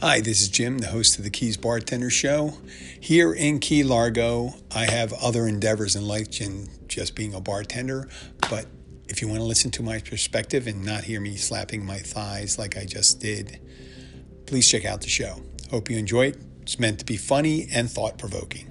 Hi, this is Jim, the host of the Keys Bartender Show. Here in Key Largo, I have other endeavors in life than just being a bartender. But if you want to listen to my perspective and not hear me slapping my thighs like I just did, please check out the show. Hope you enjoy it. It's meant to be funny and thought provoking.